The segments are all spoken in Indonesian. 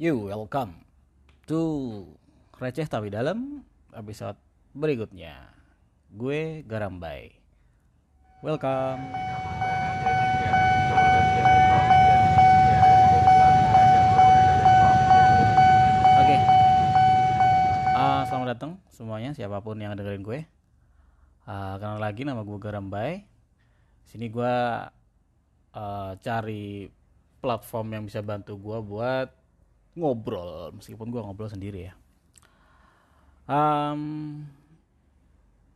You welcome to Receh Tapi Dalam episode berikutnya. Gue Garambai. Welcome. Oke. Ah, selamat datang semuanya siapa pun yang dengerin gue. Ah, kenal lagi nama gue Garambai. Sini gue eh, cari platform yang bisa bantu gue buat ngobrol meskipun gue ngobrol sendiri ya. Um,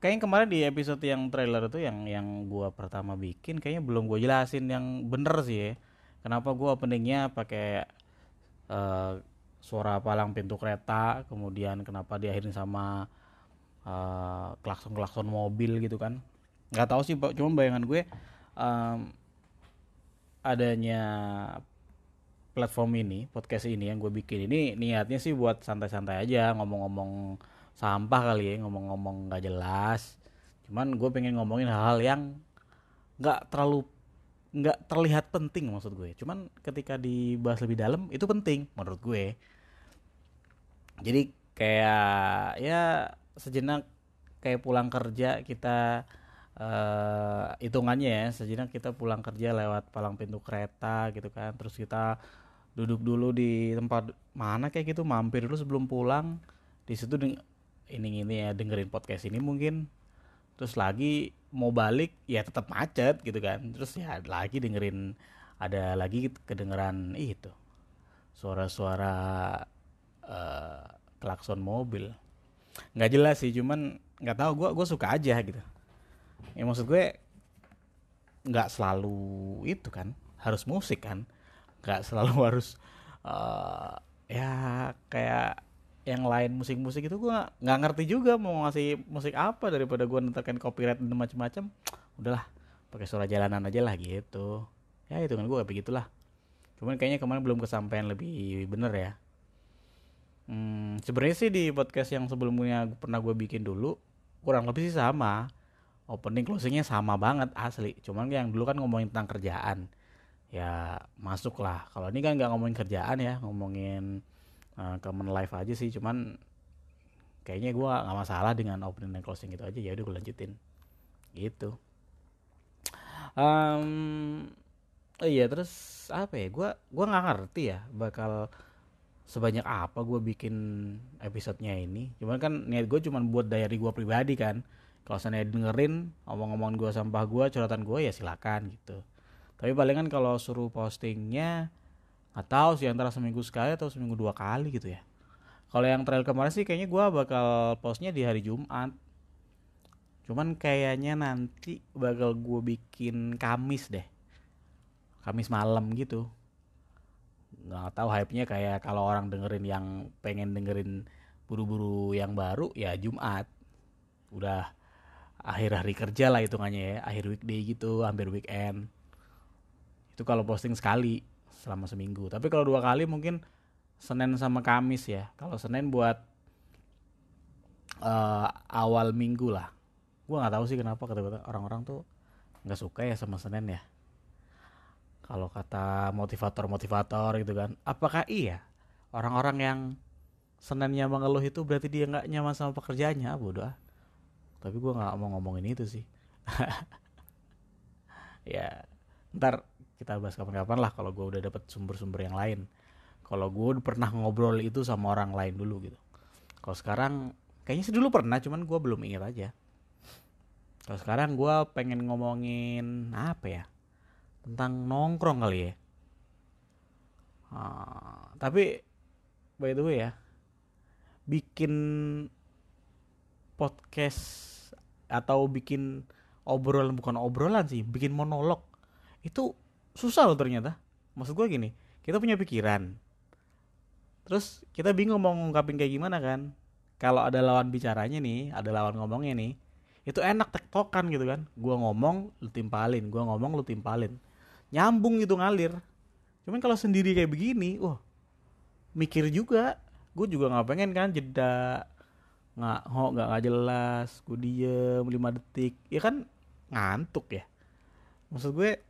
kayaknya kemarin di episode yang trailer itu yang yang gue pertama bikin kayaknya belum gue jelasin yang bener sih ya. Kenapa gue openingnya pakai eh, suara palang pintu kereta, kemudian kenapa diakhirin sama eh, klakson-klakson mobil gitu kan? Nggak tahu sih, cuma bayangan gue em, adanya platform ini, podcast ini yang gue bikin ini niatnya sih buat santai-santai aja ngomong-ngomong sampah kali ya, ngomong-ngomong nggak jelas. Cuman gue pengen ngomongin hal-hal yang nggak terlalu nggak terlihat penting maksud gue. Cuman ketika dibahas lebih dalam itu penting menurut gue. Jadi kayak ya sejenak kayak pulang kerja kita eh hitungannya ya sejenak kita pulang kerja lewat palang pintu kereta gitu kan terus kita duduk dulu di tempat mana kayak gitu mampir dulu sebelum pulang. Di situ ini ini ya dengerin podcast ini mungkin. Terus lagi mau balik ya tetap macet gitu kan. Terus ya lagi dengerin ada lagi kedengeran itu. Suara-suara eh, klakson mobil. Nggak jelas sih cuman nggak tahu gua gue suka aja gitu. Ya maksud gue nggak selalu itu kan harus musik kan nggak selalu harus eh, ya kayak yang lain musik-musik itu gua nggak ngerti juga mau ngasih musik apa daripada gua nentukan copyright dan macam-macam udahlah pakai suara jalanan aja lah gitu. Ya itu kan gue begitulah cuman kayaknya kemarin belum kesampaian lebih bener ya. Hmm, sebenarnya sih di podcast yang sebelumnya pernah gue bikin dulu kurang lebih sih sama. Opening closingnya sama banget asli. Cuman yang dulu kan ngomongin tentang kerjaan ya masuk lah kalau ini kan nggak ngomongin kerjaan ya ngomongin uh, common life aja sih. Cuman kayaknya gue nggak masalah dengan opening dan closing itu aja. Ya udah gue lanjutin. Gitu. Oh iya terus apa ya? Gue gua nggak ngerti ya bakal sebanyak apa gue bikin episodenya ini. Cuman kan niat gue cuman buat diary gue pribadi kan. Kalau saya dengerin omong-omongan gue sampah gue curhatan gue ya silakan gitu tapi palingan kalau suruh postingnya tahu sih antara seminggu sekali atau seminggu dua kali gitu ya. Kalau yang trail kemarin sih kayaknya gue bakal postnya di hari Jumat. Cuman kayaknya nanti bakal gue bikin Kamis deh. Kamis malam gitu. Nggak tahu hype-nya kayak kalau orang dengerin yang pengen dengerin buru-buru yang baru ya Jumat. Udah akhir hari kerja lah hitungannya ya akhir weekday gitu hampir weekend itu kalau posting sekali selama seminggu. Tapi kalau dua kali mungkin Senin sama Kamis ya. Kalau Senin buat eh, awal minggu lah. Gua nggak tahu sih kenapa kata orang-orang tuh nggak suka ya sama Senin ya. Kalau kata motivator-motivator gitu kan. Apakah iya? Orang-orang yang Seninnya mengeluh itu berarti dia nggak nyaman sama pekerjaannya? Ah, bodoh ah. tapi gua nggak mau ngomongin itu sih. Ya ntar kita bahas kapan-kapan lah kalau gua udah dapet sumber-sumber yang lain. Kalau gue pernah ngobrol itu sama orang lain dulu gitu. Kalau sekarang kayaknya sih dulu pernah cuman gua belum ingat aja. Kalau sekarang gua pengen ngomongin apa ya? Tentang nongkrong kali ya. Ah, tapi by the way ya bikin podcast atau bikin obrolan bukan obrolan sih bikin monolog itu susah loh ternyata. Maksud gue gini kita punya pikiran. Terus kita bingung mau ngungkapin kayak gimana kan. Kalau ada lawan bicaranya nih ada lawan ngomongnya nih itu enak tektokan gitu kan. Gua ngomong lu timpalin. Gua ngomong lu timpalin. Nyambung gitu ngalir. Cuman kalau sendiri kayak begini wah mikir juga. Gue juga nggak pengen kan jeda. Nggak ho nggak nggak jelas. Gue diem 5 detik. Ya kan ngantuk ya. Maksud gue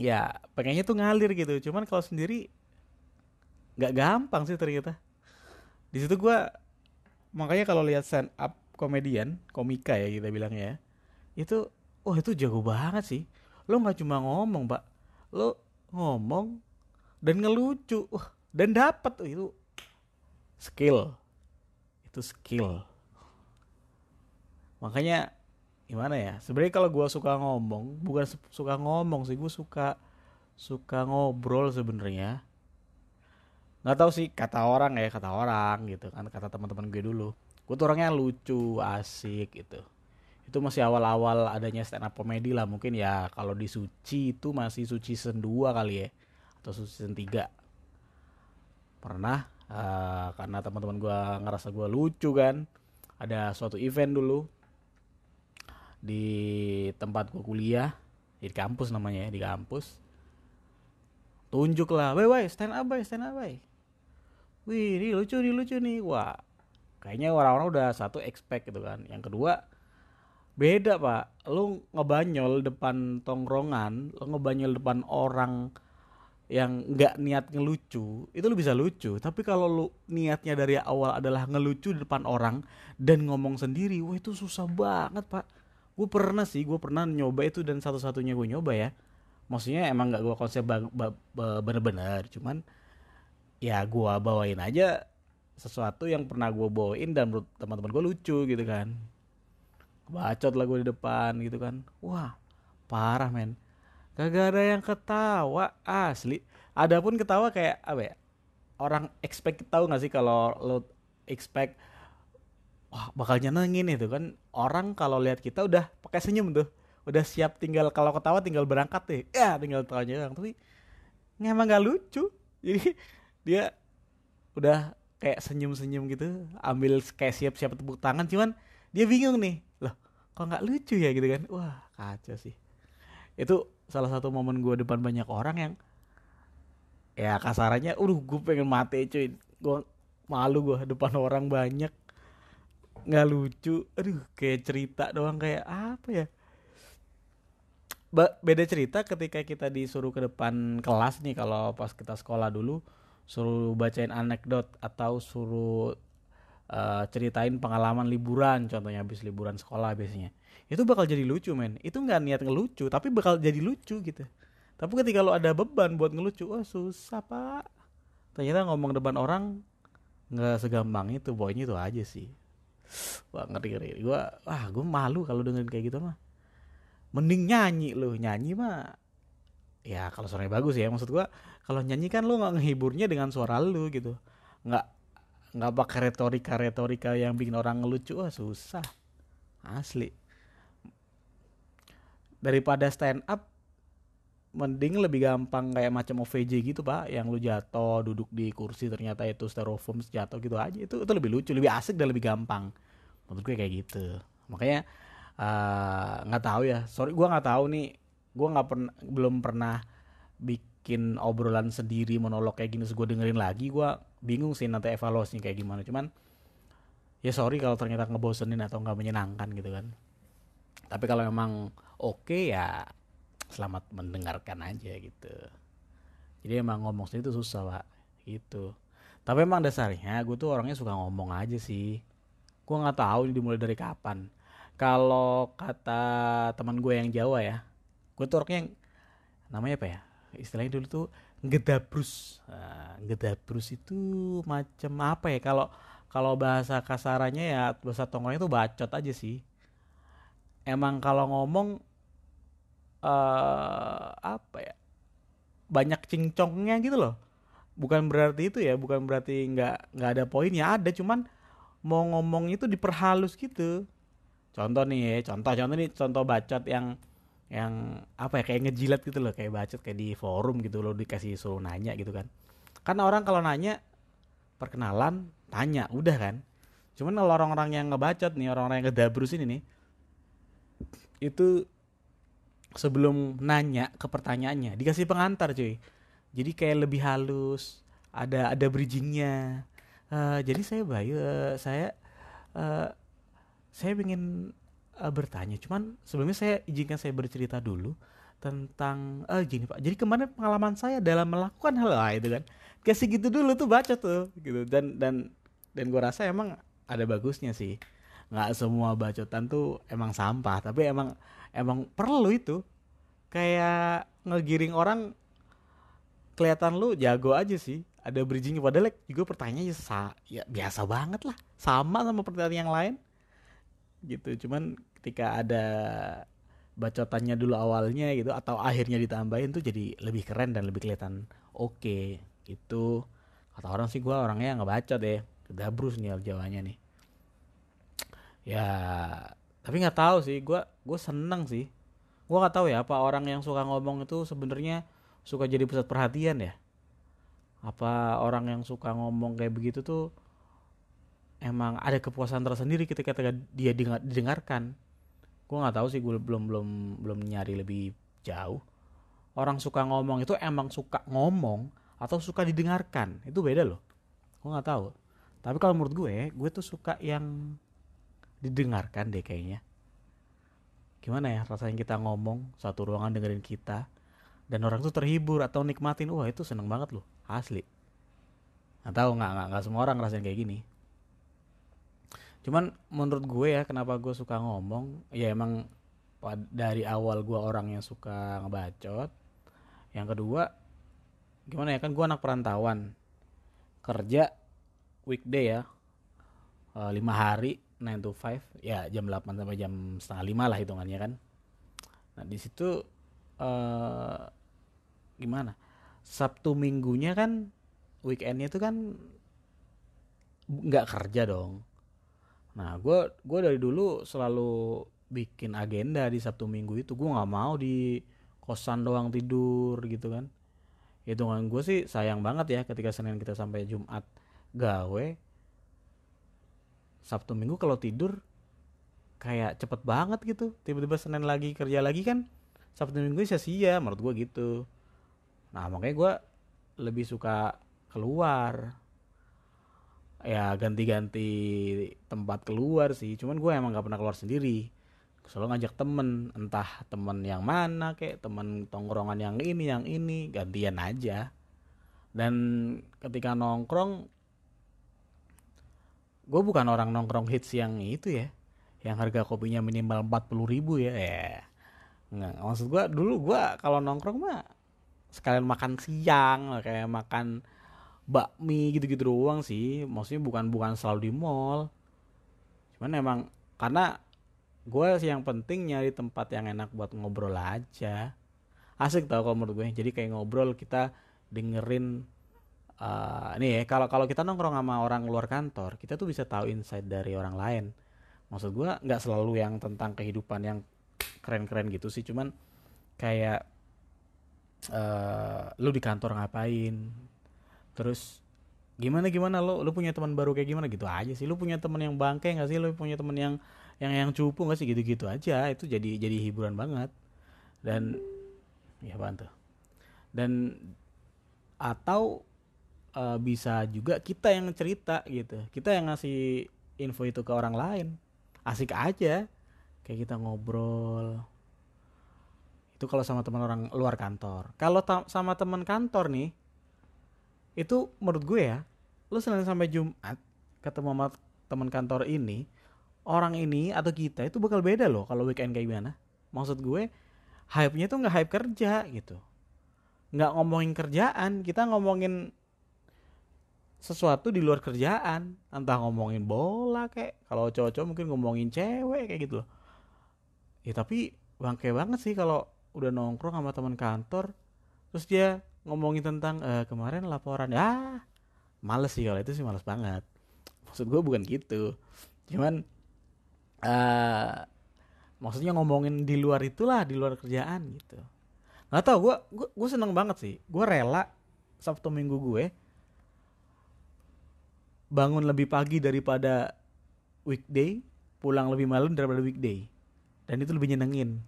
ya pengennya tuh ngalir gitu. Cuman kalau sendiri nggak gampang sih ternyata. Di situ gue makanya kalau lihat stand up komedian komika ya kita bilangnya ya itu oh itu jago banget sih. Lo nggak cuma ngomong pak lo ngomong dan ngelucu. Wah dan dapat itu skill. Itu skill. Makanya gimana ya? Sebenarnya kalau gue suka ngomong bukan suka ngomong sih gue suka suka ngobrol sebenarnya. Nggak tahu sih kata orang ya kata orang gitu kan kata teman-teman gue dulu. Gue tuh orangnya lucu asik gitu. Itu masih awal-awal adanya stand up comedy lah mungkin ya. Kalau di Suci itu masih Suci 2 kali ya atau Suci season 3 pernah uh, karena teman-teman gue ngerasa gue lucu kan. Ada suatu event dulu di tempat gue kuliah di kampus namanya ya di kampus. Tunjuk lah woi woi stand up boy stand up boy wih ini lucu nih lucu nih. Wah kayaknya orang-orang udah satu expect gitu kan. Yang kedua beda pak. Lu ngebanyol depan tongkrongan lu ngebanyol depan orang yang nggak niat ngelucu itu lu bisa lucu. Tapi kalau lu niatnya dari awal adalah ngelucu di depan orang dan ngomong sendiri wah itu susah banget pak gue pernah sih gue pernah nyoba itu dan satu-satunya gue nyoba ya maksudnya emang nggak gue konsep bener-bener cuman ya gue bawain aja sesuatu yang pernah gue bawain dan menurut teman-teman gue lucu gitu kan bacot lah gue di depan gitu kan wah parah men Gak ada yang ketawa asli. Adapun ketawa kayak apa ya? Orang expect tahu gak sih kalau lo expect wah bakal nyenengin itu kan. Orang kalau lihat kita udah pakai senyum tuh. Udah siap tinggal kalau ketawa tinggal berangkat deh. Ya tinggal tanya tapi emang gak lucu. Jadi dia udah kayak senyum-senyum gitu ambil kayak siap-siap tepuk tangan. Cuman dia bingung nih. Loh kok nggak lucu ya gitu kan? Wah kacau sih. Itu salah satu momen gue depan banyak orang yang ya kasarannya udah gue pengen mati cuy. Gue malu gue depan orang banyak nggak lucu. Aduh kayak cerita doang kayak apa ya? Beda cerita ketika kita disuruh ke depan kelas nih kalau pas kita sekolah dulu suruh bacain anekdot atau suruh uh, ceritain pengalaman liburan. Contohnya habis liburan sekolah biasanya. Itu bakal jadi lucu men. Itu nggak niat ngelucu tapi bakal jadi lucu gitu. Tapi ketika lo ada beban buat ngelucu oh susah pak. Ternyata ngomong depan orang nggak segampang itu. Poinnya itu aja sih wah ngeri ngeri. Gue wah gue malu kalau dengerin kayak gitu mah. Mending nyanyi lo nyanyi mah ya kalau suaranya bagus ya. Maksud gue kalau nyanyi kan lo nggak ngehiburnya dengan suara lo gitu. Nggak nggak pakai retorika retorika yang bikin orang ngelucu. Wah susah. Asli. Daripada stand up mending lebih gampang kayak macam OVJ gitu pak. Yang lu jatuh duduk di kursi ternyata itu styrofoam jatuh gitu aja. Itu itu lebih lucu lebih asik dan lebih gampang. Menurut gue kayak gitu. Makanya eh, nggak uh, tahu ya. Sorry gue nggak tahu nih. Gue nggak pernah belum pernah bikin obrolan sendiri monolog kayak gini gue dengerin lagi gue bingung sih nanti evaluasinya kayak gimana. Cuman ya sorry kalau ternyata ngebosenin atau nggak menyenangkan gitu kan. Tapi kalau memang oke okay, ya selamat mendengarkan aja gitu. Jadi emang ngomong sendiri itu susah pak. Gitu. Tapi emang dasarnya gue tuh orangnya suka ngomong aja sih. Gue nggak tahu ini dimulai dari kapan. Kalau kata teman gue yang Jawa ya gue tuh orangnya yang namanya apa ya? Istilahnya dulu tuh ngedabrus. Nah, ngedabrus itu macam apa ya? Kalau kalau bahasa kasarannya ya bahasa tongkrongnya itu bacot aja sih. Emang kalau ngomong uh, apa ya banyak cincongnya gitu loh. Bukan berarti itu ya bukan berarti nggak nggak ada poinnya ada cuman mau ngomong itu diperhalus gitu. Contoh nih ya contoh contoh nih contoh bacot yang yang apa ya kayak ngejilat gitu loh kayak bacot kayak di forum gitu loh dikasih suruh nanya gitu kan. Kan orang kalau nanya perkenalan tanya udah kan. Cuman kalau orang-orang yang ngebacot nih orang-orang yang ngedabrus ini nih itu sebelum nanya ke pertanyaannya dikasih pengantar cuy jadi kayak lebih halus ada ada bridgingnya uh, jadi saya bayu uh, saya uh, saya ingin uh, bertanya. Cuman sebelumnya saya izinkan saya bercerita dulu tentang eh uh, gini Pak. Jadi kemarin pengalaman saya dalam melakukan hal itu kan. kasih gitu dulu tuh baca tuh gitu dan dan dan gue rasa emang ada bagusnya sih nggak semua bacotan tuh emang sampah tapi emang emang perlu itu. Kayak ngegiring orang kelihatan lu jago aja sih. Ada bridging padahal like, juga pertanyaannya sa ya biasa banget lah. Sama sama pertanyaan yang lain. Gitu. Cuman ketika ada bacotannya dulu awalnya gitu atau akhirnya ditambahin tuh jadi lebih keren dan lebih kelihatan oke. Okay, itu kata orang sih gue orangnya nggak baca deh kedabrus nih jawanya nih. Ya tapi nggak tahu sih gue gue seneng sih. Gue nggak tahu ya apa orang yang suka ngomong itu sebenarnya suka jadi pusat perhatian ya? Apa orang yang suka ngomong kayak begitu tuh emang ada kepuasan tersendiri ketika dia didengarkan? Gue nggak tahu sih gue belum belum belum nyari lebih jauh. Orang suka ngomong itu emang suka ngomong atau suka didengarkan? Itu beda loh. Gue nggak tahu. Tapi kalau menurut gue gue tuh suka yang didengarkan deh kayaknya. Gimana ya rasanya kita ngomong satu ruangan dengerin kita dan orang tuh terhibur atau nikmatin wah itu seneng banget loh asli. Nggak tahu nggak nggak nggak semua orang ngerasain kayak gini. Cuman menurut gue ya kenapa gue suka ngomong ya emang dari awal gue orang yang suka ngebacot. Yang kedua gimana ya kan gue anak perantauan. Kerja weekday ya uh, lima hari 9 to 5 ya jam 8 sampai jam setengah lima lah hitungannya kan. Nah di situ uh, gimana? Sabtu minggunya kan weekendnya itu kan nggak kerja dong. Nah gue gue dari dulu selalu bikin agenda di sabtu minggu itu. Gue nggak mau di kosan doang tidur gitu kan. Hitungan gue sih sayang banget ya ketika Senin kita sampai Jumat gawe Sabtu Minggu kalau tidur kayak cepet banget gitu. Tiba-tiba Senin lagi kerja lagi kan Sabtu Minggu sia-sia menurut gue gitu. Nah makanya gue lebih suka keluar. Ya ganti-ganti tempat keluar sih cuman gue emang gak pernah keluar sendiri. Selalu ngajak temen entah temen yang mana kayak temen tongkrongan yang ini yang ini gantian aja. Dan ketika nongkrong gue bukan orang nongkrong hits yang itu ya yang harga kopinya minimal 40 ribu ya. Ya nggak. Maksud gue dulu gue kalau nongkrong mah sekalian makan siang kayak makan bakmi gitu-gitu doang sih. Maksudnya bukan bukan selalu di mall. Cuman emang karena gue sih yang penting nyari tempat yang enak buat ngobrol aja. Asik tau kalau menurut gue jadi kayak ngobrol kita dengerin uh, nih ya kalau kalau kita nongkrong sama orang luar kantor kita tuh bisa tahu insight dari orang lain. Maksud gue nggak selalu yang tentang kehidupan yang keren-keren gitu sih cuman kayak uh, lu di kantor ngapain? Terus gimana gimana? Lo lu punya teman baru kayak gimana? Gitu aja sih. Lu punya teman yang bangke nggak sih? Lu punya teman yang yang yang cupu nggak sih? Gitu-gitu aja. Itu jadi jadi hiburan banget. Dan ya bantu dan atau uh, bisa juga kita yang cerita gitu. Kita yang ngasih info itu ke orang lain. Asik aja. Kayak kita ngobrol. Itu kalau sama teman orang luar kantor. Kalau sama teman kantor nih itu menurut gue ya lu selain sampai Jumat ketemu sama teman kantor ini orang ini atau kita itu bakal beda loh kalau weekend kayak gimana. Maksud gue hype-nya tuh nggak hype kerja gitu. Nggak ngomongin kerjaan kita ngomongin sesuatu di luar kerjaan. Entah ngomongin bola kayak kalau cowok-cowok mungkin ngomongin cewek kayak gitu loh. Ya tapi bangke banget sih kalau udah nongkrong sama teman kantor terus dia ngomongin tentang e, kemarin laporan. Ya males sih kalau itu sih males banget. Maksud gue bukan gitu. Cuman uh, maksudnya ngomongin di luar itulah di luar kerjaan gitu. Nggak tau gue gue seneng banget sih. Gue rela sabtu minggu gue bangun lebih pagi daripada weekday pulang lebih malam daripada weekday. Dan itu lebih nyenengin.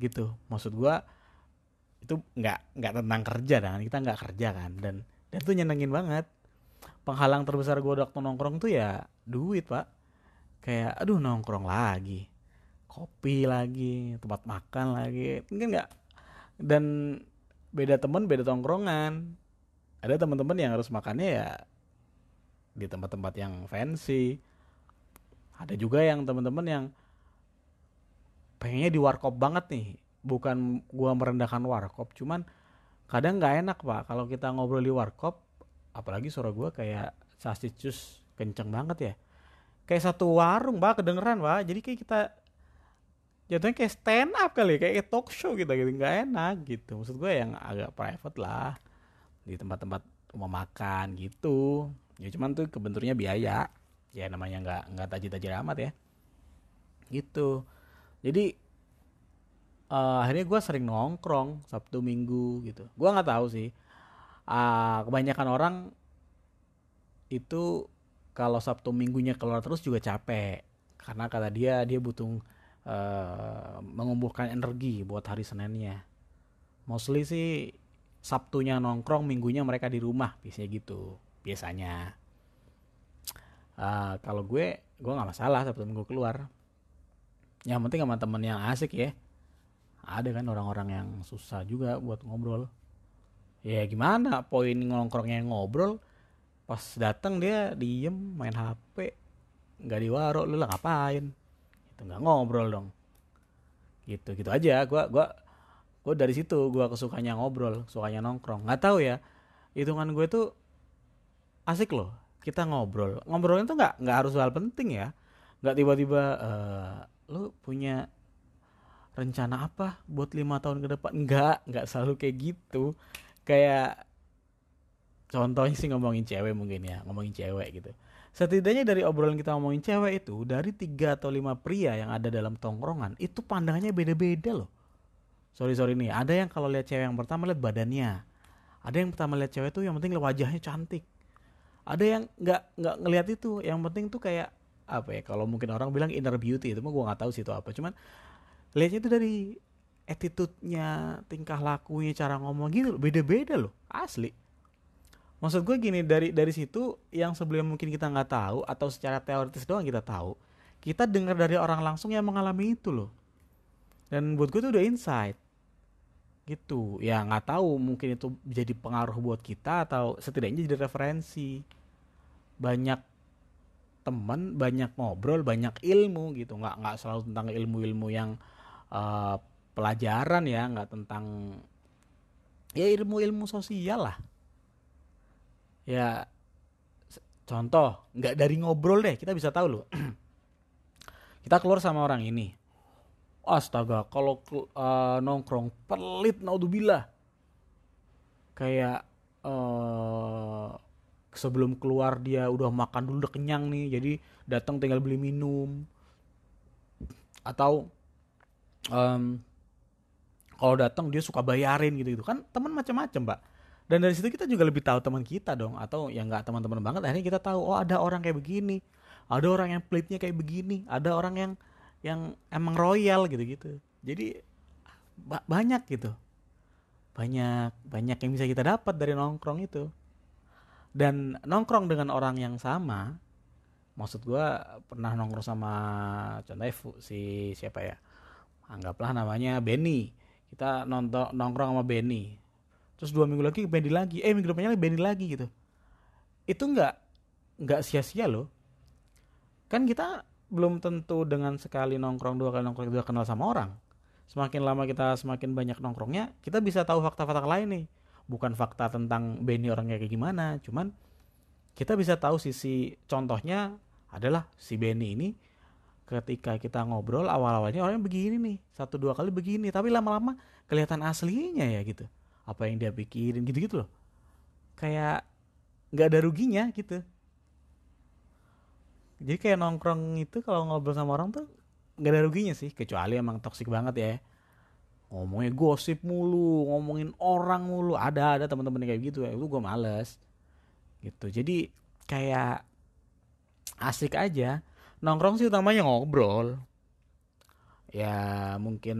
Gitu. Maksud gue itu nggak nggak tentang kerja kan. Kita nggak kerja kan. Dan dan itu nyenengin banget. Penghalang terbesar gue waktu nongkrong tuh ya duit pak. Kayak aduh nongkrong lagi. Kopi lagi tempat makan lagi. Mungkin nggak. Dan beda temen beda tongkrongan. Ada teman-teman yang harus makannya ya di tempat-tempat yang fancy. Ada juga yang teman-teman yang pengennya di warkop banget nih. Bukan gua merendahkan warkop cuman kadang nggak enak pak. Kalau kita ngobrol di warkop apalagi suara gua kayak sasicus kenceng banget ya. Kayak satu warung pak kedengeran pak. Jadi kayak kita jatuhnya kayak stand up kali kayak talk show gitu gitu. Nggak enak gitu. Maksud gue yang agak private lah. Di tempat-tempat rumah makan gitu ya cuman tuh kebenturnya biaya. Ya namanya nggak nggak tajir-tajir amat ya. Gitu. Jadi uh, akhirnya gue sering nongkrong sabtu minggu gitu. Gue nggak tahu sih. Uh, kebanyakan orang itu kalau sabtu minggunya keluar terus juga capek. Karena kata dia dia butuh uh, mengumpulkan energi buat hari Seninnya. Mostly sih Sabtunya nongkrong, minggunya mereka di rumah biasanya gitu, biasanya. Uh, kalau gue, gue nggak masalah Sabtu Minggu keluar. Yang penting sama temen yang asik ya. Ada kan orang-orang yang susah juga buat ngobrol. Ya gimana, poin nongkrongnya ngobrol, pas datang dia diem main HP, nggak diwaro, lu lah ngapain? itu nggak ngobrol dong gitu gitu aja gue gua gue dari situ gue kesukanya ngobrol sukanya nongkrong nggak tahu ya hitungan gue tuh asik loh kita ngobrol. Ngobrolnya tuh nggak nggak harus hal penting ya. Nggak tiba-tiba uh, lu punya rencana apa buat lima tahun ke depan? Nggak nggak selalu kayak gitu. Kayak contohnya sih ngomongin cewek mungkin ya ngomongin cewek gitu. Setidaknya dari obrolan kita ngomongin cewek itu dari tiga atau lima pria yang ada dalam tongkrongan itu pandangannya beda-beda loh. Sorry sorry nih ada yang kalau lihat cewek yang pertama lihat badannya. Ada yang pertama lihat cewek itu yang penting wajahnya cantik ada yang nggak nggak ngelihat itu. Yang penting tuh kayak apa ya kalau mungkin orang bilang inner beauty itu mah gue nggak tahu sih itu apa. Cuman lihatnya itu dari attitude-nya tingkah lakunya cara ngomong gitu beda-beda loh asli. Maksud gue gini dari dari situ yang sebelumnya mungkin kita nggak tahu atau secara teoritis doang kita tahu kita dengar dari orang langsung yang mengalami itu loh. Dan buat gue itu udah insight gitu. Ya nggak tahu mungkin itu jadi pengaruh buat kita atau setidaknya jadi referensi. Banyak teman banyak ngobrol banyak ilmu gitu. Nggak nggak selalu tentang ilmu-ilmu yang uh, pelajaran ya. Nggak tentang ya ilmu-ilmu sosial lah. Ya contoh nggak dari ngobrol deh. Kita bisa tahu loh. Kita keluar sama orang ini astaga kalau uh, nongkrong pelit naudzubillah. Kayak uh, sebelum keluar dia udah makan dulu udah kenyang nih jadi datang tinggal beli minum. Atau um, kalau datang dia suka bayarin gitu gitu kan teman macam-macam pak dan dari situ kita juga lebih tahu teman kita dong. Atau yang nggak teman-teman banget. Akhirnya kita tahu oh ada orang kayak begini. Ada orang yang pelitnya kayak begini. Ada orang yang yang emang royal gitu-gitu. Jadi ba banyak gitu. Banyak banyak yang bisa kita dapat dari nongkrong itu. Dan nongkrong dengan orang yang sama maksud gue pernah nongkrong sama contohnya si siapa ya? Anggaplah namanya Benny. Kita nonton nongkrong sama Benny. Terus dua minggu lagi Benny lagi. Eh minggu depannya Benny lagi gitu. Itu nggak nggak sia-sia loh. Kan kita belum tentu dengan sekali nongkrong dua kali nongkrong juga kenal sama orang. Semakin lama kita semakin banyak nongkrongnya kita bisa tahu fakta-fakta lain nih. Bukan fakta tentang Benny orangnya kayak gimana cuman kita bisa tahu sisi contohnya adalah si Benny ini ketika kita ngobrol awal-awalnya orangnya begini nih satu dua kali begini tapi lama-lama kelihatan aslinya ya gitu. Apa yang dia pikirin gitu-gitu loh. Kayak nggak ada ruginya gitu jadi kayak nongkrong itu kalau ngobrol sama orang tuh nggak ada ruginya sih kecuali emang toksik banget ya. Ngomongnya gosip mulu ngomongin orang mulu. Ada ada teman-teman kayak gitu ya itu gue males. Gitu. Jadi kayak asik aja. Nongkrong sih utamanya ngobrol. Ya mungkin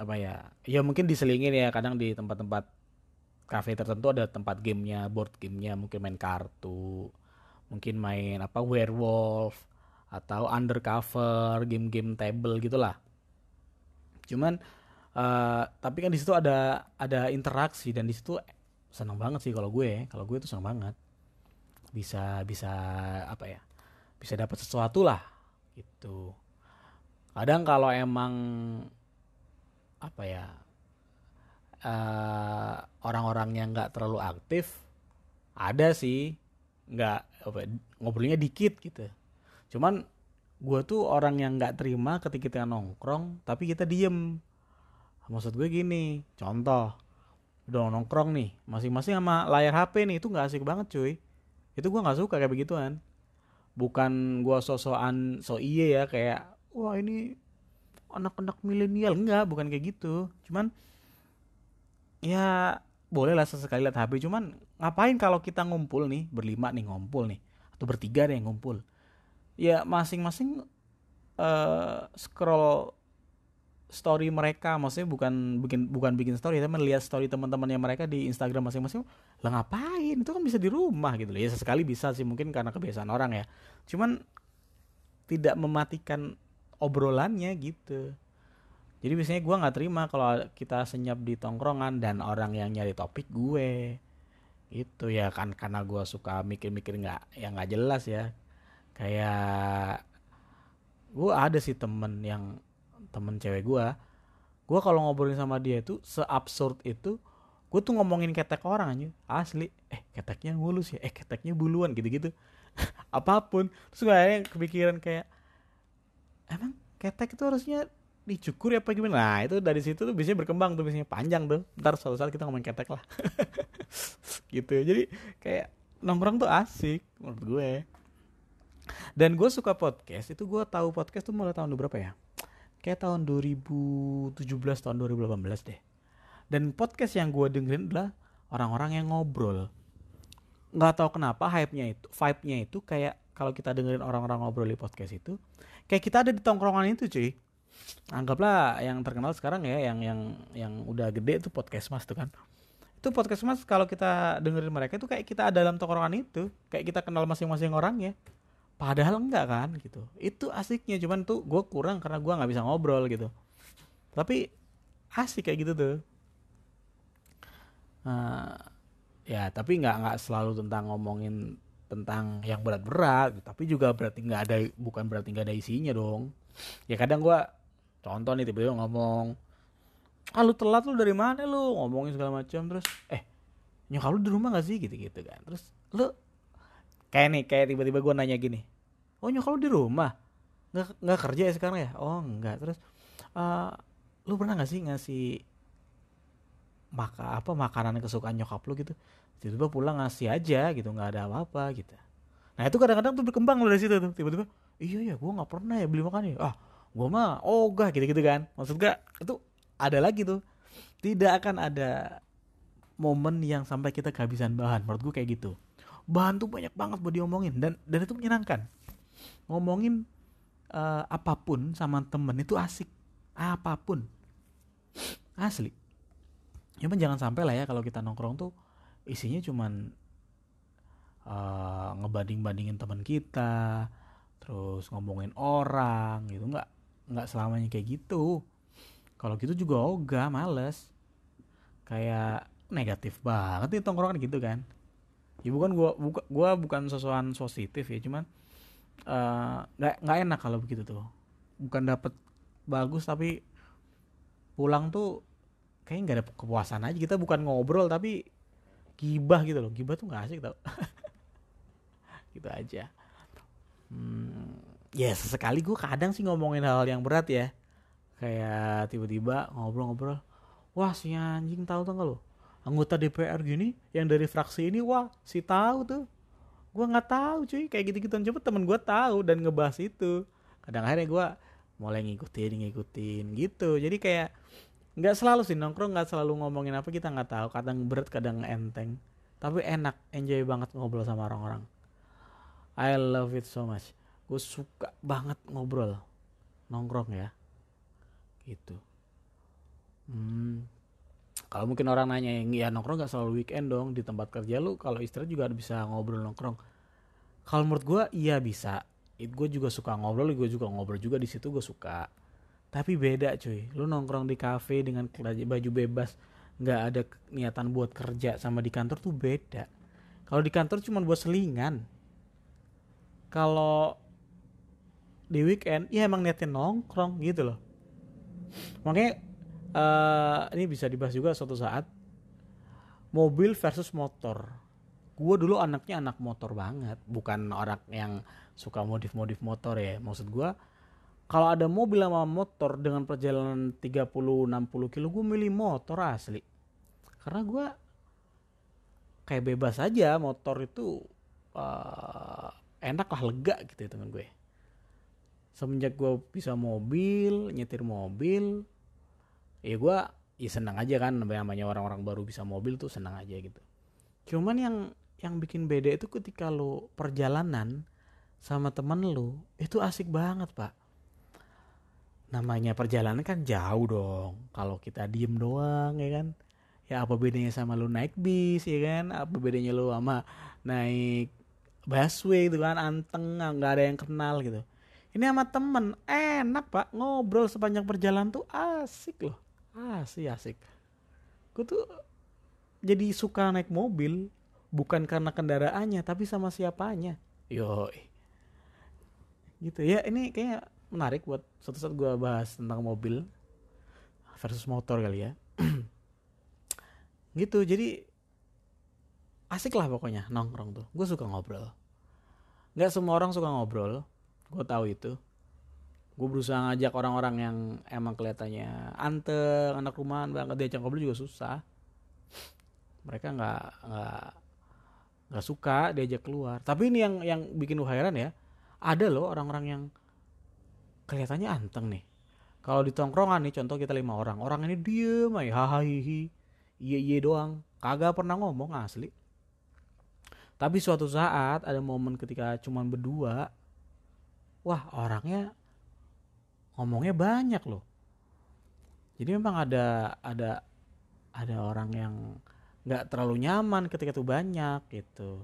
apa ya ya mungkin diselingin ya. Kadang di tempat-tempat kafe tertentu ada tempat gamenya board gamenya mungkin main kartu mungkin main apa werewolf atau undercover game-game table gitulah. Cuman uh, tapi kan di situ ada ada interaksi dan di situ seneng banget sih kalau gue. Kalau gue tuh seneng banget. Bisa bisa apa ya bisa dapat sesuatu lah gitu. Kadang kalau emang apa ya uh, orang-orang yang nggak terlalu aktif ada sih nggak apa ngobrolnya dikit gitu. Cuman gue tuh orang yang nggak terima ketika kita nongkrong tapi kita diem. Maksud gue gini contoh udah nongkrong nih masing-masing sama layar HP nih itu nggak asik banget cuy. Itu gue nggak suka kayak begituan. Bukan gue sosokan so iye ya kayak wah ini anak-anak milenial. Enggak bukan kayak gitu. Cuman ya boleh lah sesekali lihat HP cuman ngapain kalau kita ngumpul nih berlima nih ngumpul nih atau bertiga deh ngumpul? Ya masing-masing uh, scroll story mereka. Maksudnya bukan bikin bukan bikin story tapi melihat story teman-temannya mereka di Instagram masing-masing lah ngapain? Itu kan bisa di rumah gitu loh. Ya sesekali bisa sih mungkin karena kebiasaan orang ya. Cuman tidak mematikan obrolannya gitu. Jadi biasanya gue nggak terima kalau kita senyap di tongkrongan dan orang yang nyari topik gue itu ya kan karena gue suka mikir-mikir nggak yang nggak jelas ya. Kayak gue ada sih temen yang temen cewek gue gue kalau ngobrolin sama dia itu seabsurd itu gue tuh ngomongin ketek orang aja asli. Eh keteknya mulus ya. Eh keteknya buluan gitu-gitu. Apa pun. Terus gue kepikiran kayak emang ketek itu harusnya dicukur ya apa gimana? Nah itu dari situ tuh biasanya berkembang tuh biasanya panjang tuh. Ntar suatu saat kita ngomongin ketek lah. Gitu. Jadi kayak nongkrong tuh asik menurut gue. Dan gue suka podcast itu gue tahu podcast tuh mulai tahun berapa ya? Kayak tahun 2017 tahun 2018 deh. Dan podcast yang gue dengerin adalah orang-orang yang ngobrol. Nggak tahu kenapa hype-nya itu vibe-nya itu kayak kalau kita dengerin orang-orang ngobrol di podcast itu kayak kita ada di tongkrongan itu cuy anggaplah yang terkenal sekarang ya yang yang yang udah gede itu podcast mas tuh kan. Itu podcast mas kalau kita dengerin mereka itu kayak kita ada dalam tongkrongan itu kayak kita kenal masing-masing orang ya. Padahal enggak kan gitu. Itu asiknya cuman tuh gue kurang karena gue nggak bisa ngobrol gitu. Tapi asik kayak gitu tuh. Uh, ya tapi nggak nggak selalu tentang ngomongin tentang yang berat-berat tapi juga berarti nggak ada bukan berarti nggak ada isinya dong. Ya kadang gue contoh nih tiba-tiba ngomong ah lu telat lu dari mana lu? Ngomongin segala macam terus eh nyokap lu di rumah gak sih? Gitu gitu kan. Terus lu kayak nih kayak tiba-tiba gue nanya gini oh nyokap lu di rumah? Nggak nggak kerja ya sekarang ya oh enggak terus uh, lu pernah nggak sih ngasih maka apa makanan kesukaan nyokap lu? Gitu. Tiba-tiba pulang ngasih aja gitu nggak ada apa-apa gitu. Nah itu kadang-kadang tuh berkembang loh dari situ tuh tiba-tiba iya ya gue nggak pernah ya beli makan ya. Ah gue mah oh gak gitu-gitu kan. Maksud gak itu ada lagi tuh. Tidak akan ada momen yang sampai kita kehabisan bahan. Menurut gue kayak gitu. Bahan tuh banyak banget buat diomongin dan dan itu menyenangkan. Ngomongin uh, apa pun sama temen itu asik. Apa pun. Asli. Cuman jangan sampai lah ya kalau kita nongkrong tuh isinya cuman uh, ngebanding-bandingin teman kita terus ngomongin orang gitu. Nggak nggak selamanya kayak gitu. Kalau gitu juga ogah males. Kayak negatif banget nih tongkrongan gitu kan. Ya bukan gua buka, gua bukan sosokan positif ya cuman eh, nggak uh, nggak enak kalau begitu tuh. Bukan dapet bagus tapi pulang tuh kayaknya nggak ada kepuasan aja. Kita bukan ngobrol tapi gibah gitu loh. Gibah tuh nggak asik tau. Gitu aja. Hmm, ya sesekali gue kadang sih ngomongin hal, hal yang berat ya. Kayak tiba-tiba ngobrol-ngobrol wah si anjing tahu tuh lo anggota DPR gini yang dari fraksi ini wah si tahu tuh. Gue nggak tahu cuy. Kayak gitu gitu coba temen gue tahu dan ngebahas itu. Kadang akhirnya gue mulai ngikutin ngikutin gitu. Jadi kayak nggak selalu sih nongkrong nggak selalu ngomongin apa kita nggak tahu. Kadang berat kadang enteng. Tapi enak enjoy banget ngobrol sama orang-orang. I love it so much gue suka banget ngobrol nongkrong ya. Gitu. Hmm, kalau mungkin orang nanya yang ya nongkrong gak selalu weekend dong di tempat kerja lu? Kalau istirahat juga bisa ngobrol nongkrong. Kalau menurut gue iya bisa. It gue juga suka ngobrol gue juga ngobrol juga di situ gue suka. Tapi beda cuy. Lu nongkrong di cafe dengan baju bebas nggak ada niatan buat kerja sama di kantor tuh beda. Kalau di kantor cuma buat selingan. Kalau di weekend ya emang niatnya nongkrong gitu loh. Makanya uh, ini bisa dibahas juga suatu saat mobil versus motor. Gue dulu anaknya anak motor banget bukan orang yang suka modif-modif motor ya. Maksud gue kalau ada mobil sama motor dengan perjalanan 30-60 kilo gue milih motor asli. Karena gue kayak bebas aja motor itu uh, enak lah lega gitu ya temen gue semenjak gue bisa mobil nyetir mobil ya gue ya senang aja kan namanya orang-orang baru bisa mobil tuh senang aja gitu. Cuman yang yang bikin beda itu ketika lo perjalanan sama temen lo itu asik banget pak. Namanya perjalanan kan jauh dong. Kalau kita diem doang ya kan? Ya apa bedanya sama lu naik bis ya kan? Apa bedanya lu sama naik busway itu kan? Anteng nggak ada yang kenal gitu ini sama temen. Enak pak. Ngobrol sepanjang perjalanan tuh asik loh. Asik asik. Gue tuh jadi suka naik mobil bukan karena kendaraannya tapi sama siapanya. Yo gitu. Ya ini kayaknya menarik buat suatu saat gue bahas tentang mobil versus motor kali ya. Gitu. Jadi asik lah pokoknya nongkrong tuh. Gue suka ngobrol. Nggak semua orang suka ngobrol gue tahu itu. Gue berusaha ngajak orang-orang yang emang kelihatannya anteng anak rumahan banget diajak ngobrol juga susah. Mereka nggak nggak nggak suka diajak keluar. Tapi ini yang yang bikin lu heran ya ada loh orang-orang yang kelihatannya anteng nih. Kalau di tongkrongan nih contoh kita lima orang orang ini diem aja hahaha iya iya doang kagak pernah ngomong asli. Tapi suatu saat ada momen ketika cuman berdua wah orangnya ngomongnya banyak loh. Jadi memang ada ada ada orang yang nggak terlalu nyaman ketika itu banyak gitu.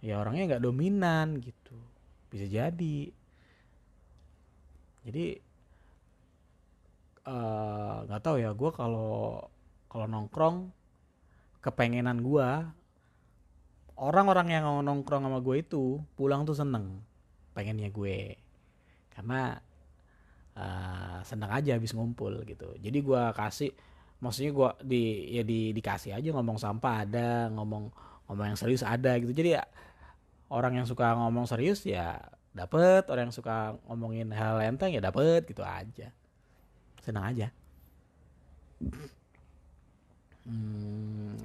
Ya orangnya nggak dominan gitu. Bisa jadi. Jadi eh, nggak uh, tahu ya gue kalau kalau nongkrong kepengenan gue orang-orang yang nongkrong sama gue itu pulang tuh seneng pengennya gue. Karena uh, seneng aja habis ngumpul gitu. Jadi gue kasih maksudnya gue di ya di dikasih aja ngomong sampah ada ngomong ngomong yang serius ada gitu. Jadi ya orang yang suka ngomong serius ya dapet orang yang suka ngomongin hal enteng ya dapet gitu aja. Senang aja. Hmm,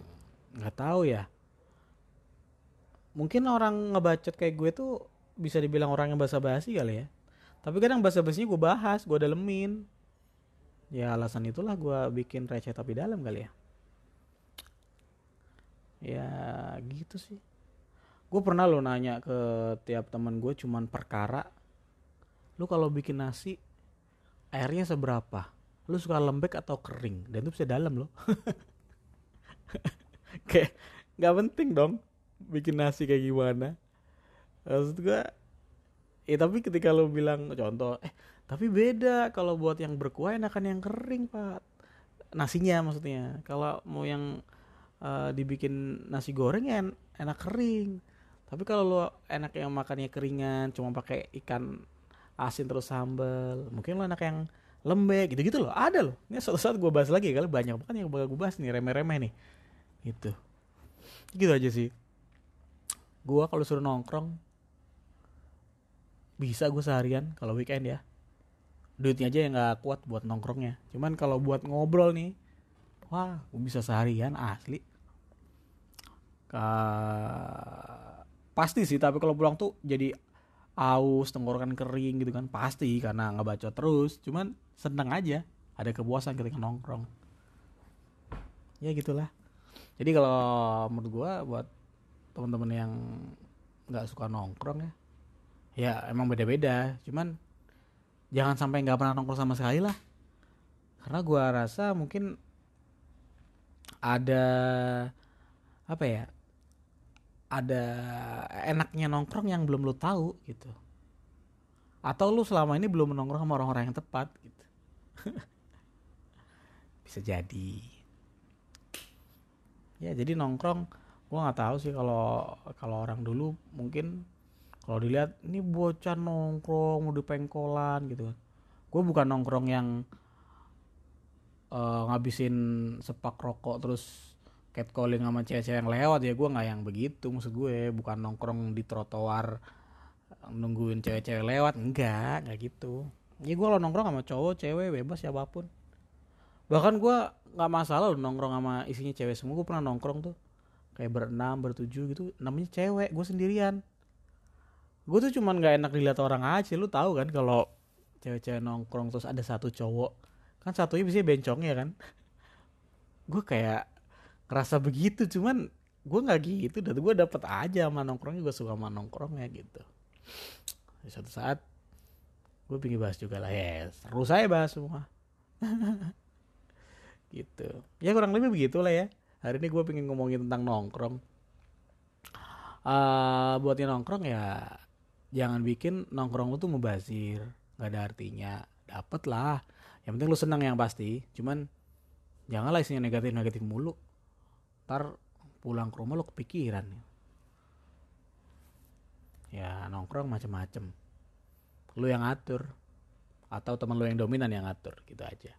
nggak hmm, tahu ya. Mungkin orang ngebacot kayak gue tuh bisa dibilang orang yang basa-basi kali ya. Tapi kadang basa-basinya gue bahas gue dalemin. Ya alasan itulah gue bikin receh tapi dalam kali ya. Ya gitu sih. Gue pernah lo nanya ke tiap teman gue cuman perkara lu kalau bikin nasi airnya seberapa? Lu suka lembek atau kering? Dan itu bisa dalam loh. Kayak nggak penting dong bikin nasi kayak gimana maksud gue ya tapi ketika lo bilang contoh eh tapi beda kalau buat yang berkuah enakan yang kering pak. Nasinya maksudnya. Kalau mau yang uh, dibikin nasi goreng ya enak kering. Tapi kalau lo enak yang makannya keringan cuma pakai ikan asin terus sambal mungkin lo enak yang lembek gitu gitu loh. Ada loh. Ini suatu saat gue bahas lagi kali banyak banget yang bakal gue bahas nih remeh-remeh nih. Gitu. Gitu aja sih. Gue kalau suruh nongkrong bisa gue seharian kalau weekend ya. Duitnya aja yang nggak kuat buat nongkrongnya. Cuman kalau buat ngobrol nih wah gue bisa seharian asli. Pasti sih tapi kalau pulang tuh jadi aus tenggorokan kering gitu kan. Pasti karena nggak baca terus. Cuman seneng aja ada kepuasan ketika nongkrong. Ya gitulah. Jadi kalau menurut gua buat teman-teman yang nggak suka nongkrong ya ya emang beda-beda. Cuman jangan sampai nggak pernah nongkrong sama sekali lah. Karena gua rasa mungkin ada apa ya ada enaknya nongkrong yang belum lu tahu gitu. Atau lu selama ini belum nongkrong sama orang-orang yang tepat gitu. Bisa jadi. Ya jadi nongkrong gue nggak tahu sih kalau kalau orang dulu mungkin kalau dilihat ini bocah nongkrong di pengkolan gitu gue bukan nongkrong yang uh, ngabisin sepak rokok terus catcalling sama cewek-cewek yang lewat. Ya gue nggak yang begitu maksud gue. Bukan nongkrong di trotoar nungguin cewek-cewek lewat. Enggak enggak gitu. Ya gue kalau nongkrong sama cowok cewek bebas siapa pun. Bahkan gue nggak masalah loh nongkrong sama isinya cewek semua. Gue pernah nongkrong tuh kayak berenam bertujuh gitu. Namanya cewek gue sendirian gue tuh cuman nggak enak dilihat orang aja lu tahu kan kalau cewek-cewek nongkrong terus ada satu cowok kan satunya bisa bencongnya kan? Gue kayak ngerasa begitu cuman gue nggak gitu dan gue dapet aja sama nongkrongnya gue suka sama nongkrongnya gitu. Di suatu saat gue pengen bahas juga lah ya seru saya bahas semua. Gitu. Ya kurang lebih begitu lah ya. Hari ini gue pengen ngomongin tentang nongkrong. Uh, buat yang nongkrong ya jangan bikin nongkrong lu tuh mubazir. Nggak ada artinya. Dapet lah. Yang penting lu senang yang pasti. Cuman janganlah isinya negatif negatif mulu. Ntar pulang ke rumah lu kepikiran. Ya nongkrong macem-macem. Lu yang atur atau teman lu yang dominan yang ngatur. Gitu aja.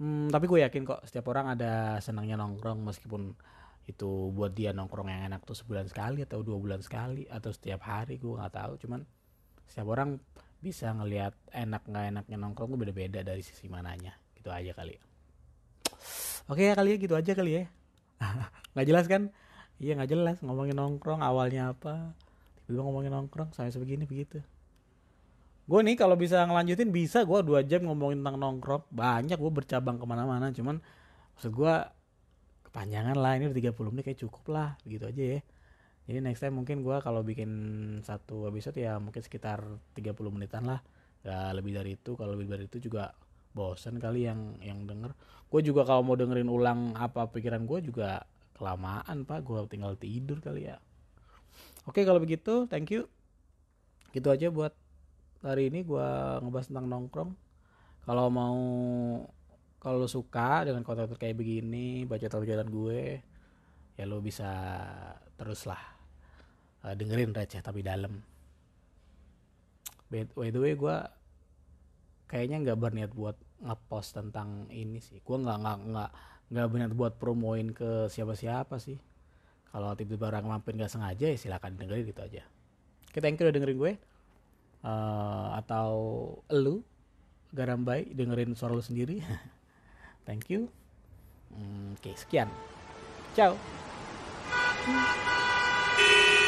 Hmm, tapi gue yakin kok setiap orang ada senangnya nongkrong meskipun itu buat dia nongkrong yang enak tuh sebulan sekali atau dua bulan sekali atau setiap hari gue nggak tahu. Cuman setiap orang bisa ngelihat enak nggak enaknya nongkrong tuh beda-beda dari sisi mananya. Gitu aja kali oke ya kali ya gitu aja kali ya. Nggak jelas kan? Iya nggak jelas. Ngomongin nongkrong awalnya apa? Tiba-tiba ngomongin nongkrong saya sebegini begitu. Gue nih kalau bisa ngelanjutin bisa. Gue dua jam ngomongin tentang nongkrong. Banyak gue bercabang ke mana-mana. Cuman maksud gue kepanjangan lah ini udah 30 menit kayak cukup lah begitu aja ya. Jadi next time mungkin gue kalau bikin satu episode ya mungkin sekitar 30 menitan lah. Gak lebih dari itu kalau lebih dari itu juga bosan kali yang yang denger. Gue juga kalau mau dengerin ulang apa pikiran gue juga kelamaan pak. Gue tinggal tidur kali ya. Oke kalau begitu thank you. Gitu aja buat hari ini gue ngebahas tentang nongkrong. Kalau mau kalau suka dengan konten kayak begini baca bacotan gue ya lo bisa terus lah uh, dengerin receh tapi dalam. By the way gue kayaknya nggak berniat buat ngepost tentang ini sih. Gue nggak nggak nggak nggak berniat buat promoin ke siapa siapa sih. Kalau tiba-tiba orang mampir nggak sengaja ya silakan dengerin gitu aja. Oke thank you udah dengerin gue. Uh, atau lu garam baik dengerin suara lu sendiri Thank you. Hmm, oke, okay, sekian. Ciao. Hmm.